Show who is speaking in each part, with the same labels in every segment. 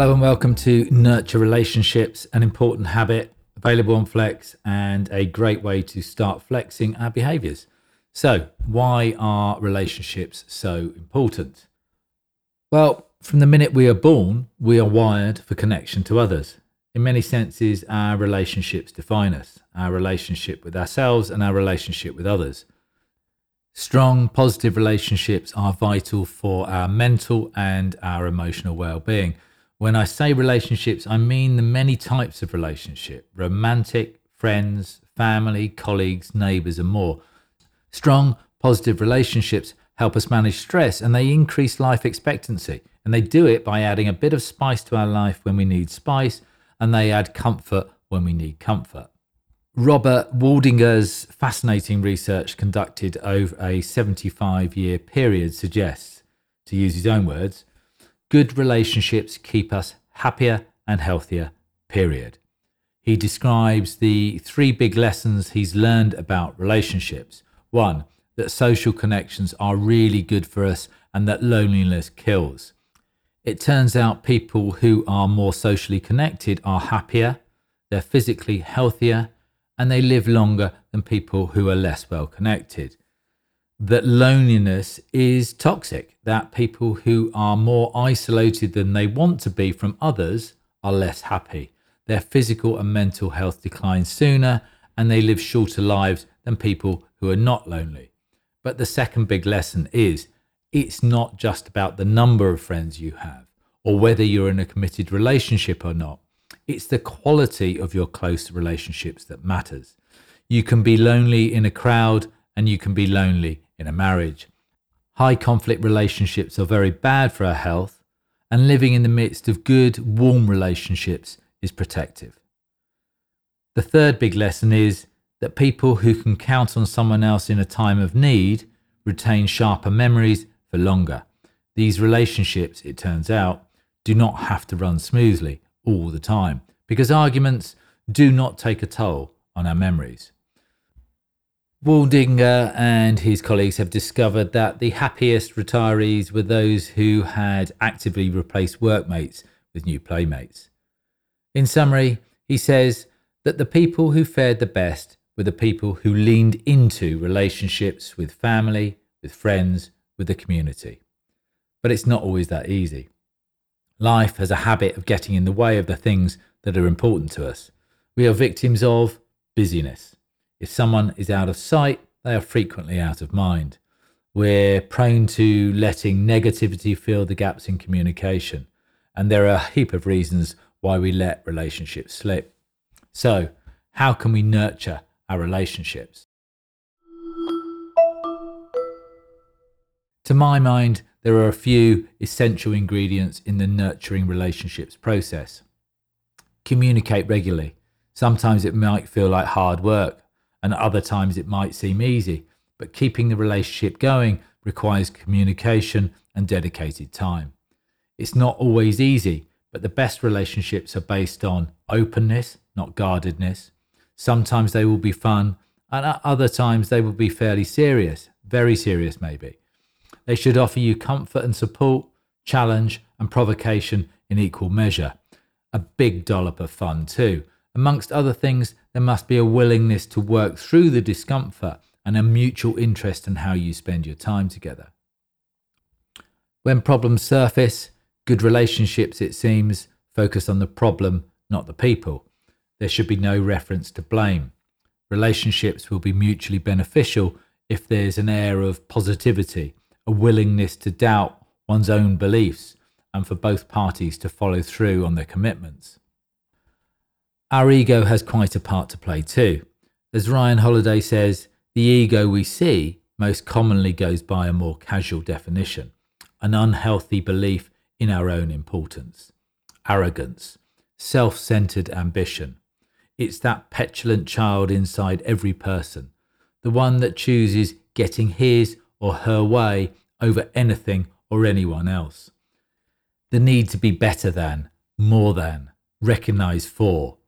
Speaker 1: Hello and welcome to Nurture Relationships, an important habit available on Flex and a great way to start flexing our behaviors. So, why are relationships so important? Well, from the minute we are born, we are wired for connection to others. In many senses, our relationships define us our relationship with ourselves and our relationship with others. Strong, positive relationships are vital for our mental and our emotional well being. When I say relationships, I mean the many types of relationship romantic, friends, family, colleagues, neighbors, and more. Strong, positive relationships help us manage stress and they increase life expectancy. And they do it by adding a bit of spice to our life when we need spice, and they add comfort when we need comfort. Robert Waldinger's fascinating research conducted over a 75 year period suggests, to use his own words, Good relationships keep us happier and healthier, period. He describes the three big lessons he's learned about relationships. One, that social connections are really good for us and that loneliness kills. It turns out people who are more socially connected are happier, they're physically healthier, and they live longer than people who are less well connected that loneliness is toxic, that people who are more isolated than they want to be from others are less happy. Their physical and mental health declines sooner, and they live shorter lives than people who are not lonely. But the second big lesson is it's not just about the number of friends you have or whether you're in a committed relationship or not. It's the quality of your close relationships that matters. You can be lonely in a crowd and you can be lonely in a marriage. High conflict relationships are very bad for our health, and living in the midst of good, warm relationships is protective. The third big lesson is that people who can count on someone else in a time of need retain sharper memories for longer. These relationships, it turns out, do not have to run smoothly all the time because arguments do not take a toll on our memories. Waldinger and his colleagues have discovered that the happiest retirees were those who had actively replaced workmates with new playmates. In summary, he says that the people who fared the best were the people who leaned into relationships with family, with friends, with the community. But it's not always that easy. Life has a habit of getting in the way of the things that are important to us. We are victims of busyness if someone is out of sight, they are frequently out of mind. We're prone to letting negativity fill the gaps in communication, and there are a heap of reasons why we let relationships slip. So, how can we nurture our relationships? To my mind, there are a few essential ingredients in the nurturing relationships process. Communicate regularly. Sometimes it might feel like hard work, and other times it might seem easy. But keeping the relationship going requires communication and dedicated time. It's not always easy, but the best relationships are based on openness, not guardedness. Sometimes they will be fun, and at other times they will be fairly serious, very serious maybe. They should offer you comfort and support, challenge and provocation in equal measure. A big dollop of fun too, Amongst other things, there must be a willingness to work through the discomfort and a mutual interest in how you spend your time together. When problems surface, good relationships, it seems, focus on the problem, not the people. There should be no reference to blame. Relationships will be mutually beneficial if there's an air of positivity, a willingness to doubt one's own beliefs, and for both parties to follow through on their commitments. Our ego has quite a part to play too. As Ryan Holiday says, the ego we see most commonly goes by a more casual definition an unhealthy belief in our own importance, arrogance, self centered ambition. It's that petulant child inside every person, the one that chooses getting his or her way over anything or anyone else. The need to be better than, more than, recognized for,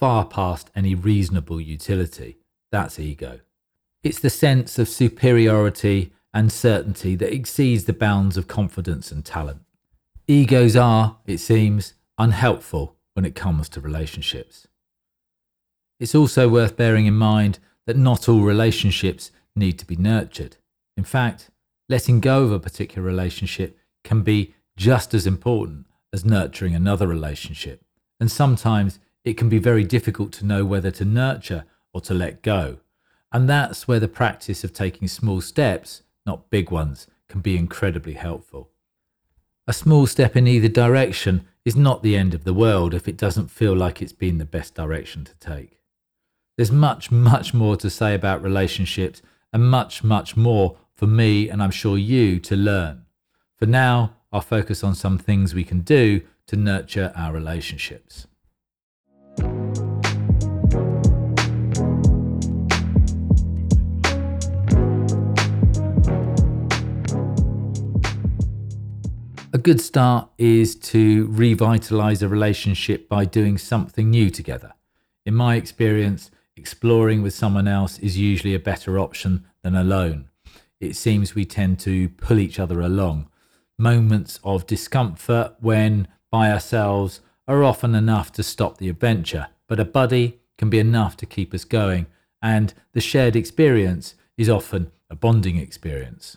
Speaker 1: far past any reasonable utility. That's ego. It's the sense of superiority and certainty that exceeds the bounds of confidence and talent. Egos are, it seems, unhelpful when it comes to relationships. It's also worth bearing in mind that not all relationships need to be nurtured. In fact, letting go of a particular relationship can be just as important as nurturing another relationship. And sometimes it can be very difficult to know whether to nurture or to let go. And that's where the practice of taking small steps, not big ones, can be incredibly helpful. A small step in either direction is not the end of the world if it doesn't feel like it's been the best direction to take. There's much, much more to say about relationships and much, much more for me and I'm sure you to learn. For now, I'll focus on some things we can do to nurture our relationships. Good start is to revitalize a relationship by doing something new together. In my experience, exploring with someone else is usually a better option than alone. It seems we tend to pull each other along. Moments of discomfort when by ourselves are often enough to stop the adventure, but a buddy can be enough to keep us going, and the shared experience is often a bonding experience.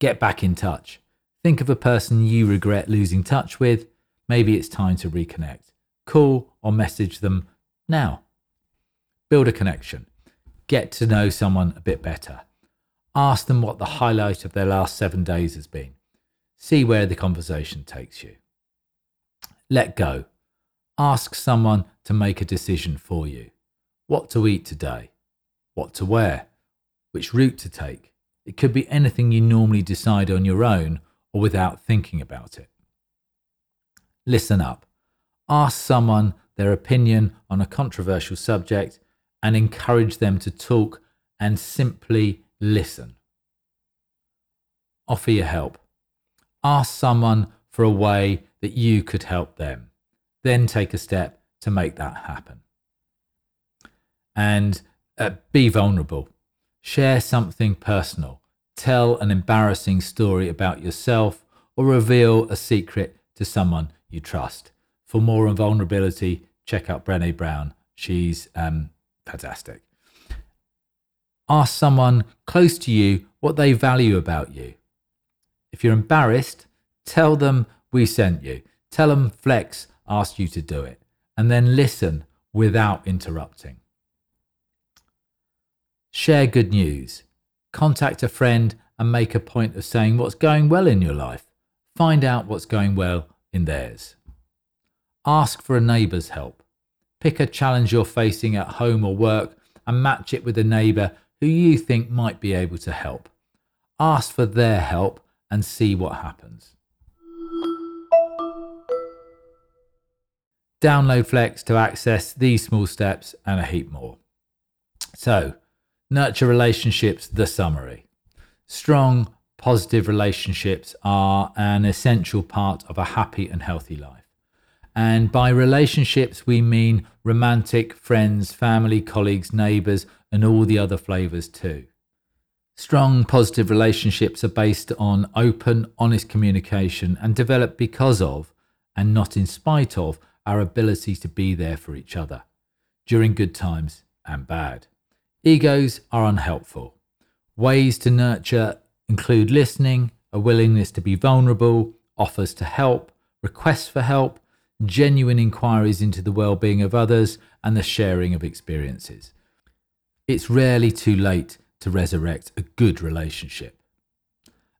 Speaker 1: Get back in touch. Think of a person you regret losing touch with. Maybe it's time to reconnect. Call or message them now. Build a connection. Get to know someone a bit better. Ask them what the highlight of their last seven days has been. See where the conversation takes you. Let go. Ask someone to make a decision for you. What to eat today? What to wear? Which route to take? It could be anything you normally decide on your own or without thinking about it. Listen up. Ask someone their opinion on a controversial subject and encourage them to talk and simply listen. Offer your help. Ask someone for a way that you could help them. Then take a step to make that happen. And uh, be vulnerable. Share something personal tell an embarrassing story about yourself, or reveal a secret to someone you trust. For more on vulnerability, check out Brene Brown. She's um, fantastic. Ask someone close to you what they value about you. If you're embarrassed, tell them we sent you. Tell them Flex asked you to do it. And then listen without interrupting. Share good news. Contact a friend and make a point of saying what's going well in your life. Find out what's going well in theirs. Ask for a neighbour's help. Pick a challenge you're facing at home or work and match it with a neighbour who you think might be able to help. Ask for their help and see what happens. Download Flex to access these small steps and a heap more. So, Nurture relationships, the summary. Strong, positive relationships are an essential part of a happy and healthy life. And by relationships, we mean romantic, friends, family, colleagues, neighbours, and all the other flavours too. Strong, positive relationships are based on open, honest communication and develop because of, and not in spite of, our ability to be there for each other during good times and bad. Egos are unhelpful. Ways to nurture include listening, a willingness to be vulnerable, offers to help, requests for help, genuine inquiries into the well being of others, and the sharing of experiences. It's rarely too late to resurrect a good relationship.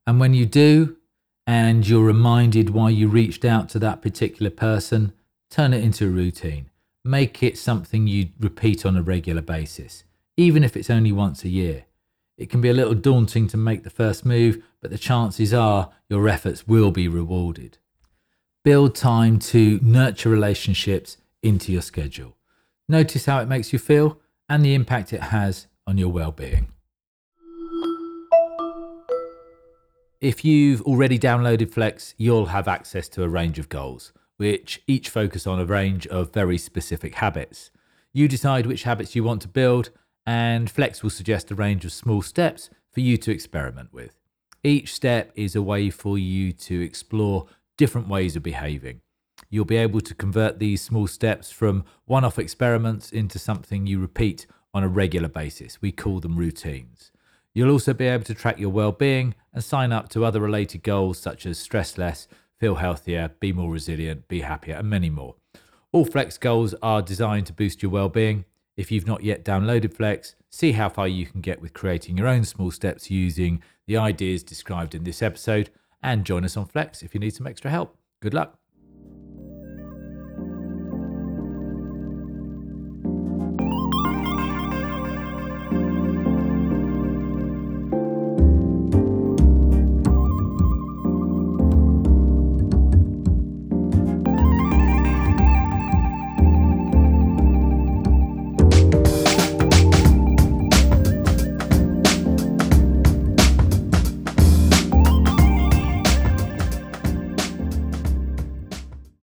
Speaker 1: And when you do, and you're reminded why you reached out to that particular person, turn it into a routine. Make it something you repeat on a regular basis even if it's only once a year. It can be a little daunting to make the first move, but the chances are your efforts will be rewarded. Build time to nurture relationships into your schedule. Notice how it makes you feel and the impact it has on your well being. If you've already downloaded Flex, you'll have access to a range of goals, which each focus on a range of very specific habits. You decide which habits you want to build, and Flex will suggest a range of small steps for you to experiment with. Each step is a way for you to explore different ways of behaving. you'll be able to convert these small steps from one off experiments into something you repeat on a regular basis. We call them routines. You'll also be able to track your well being and sign up to other related goals such as stress less, feel healthier, be more resilient, be happier, and many more. All Flex goals are designed to boost your well being. If you've not yet downloaded Flex, see how far you can get with creating your own small steps using the ideas described in this episode, and join us on Flex if you need some extra help. Good luck.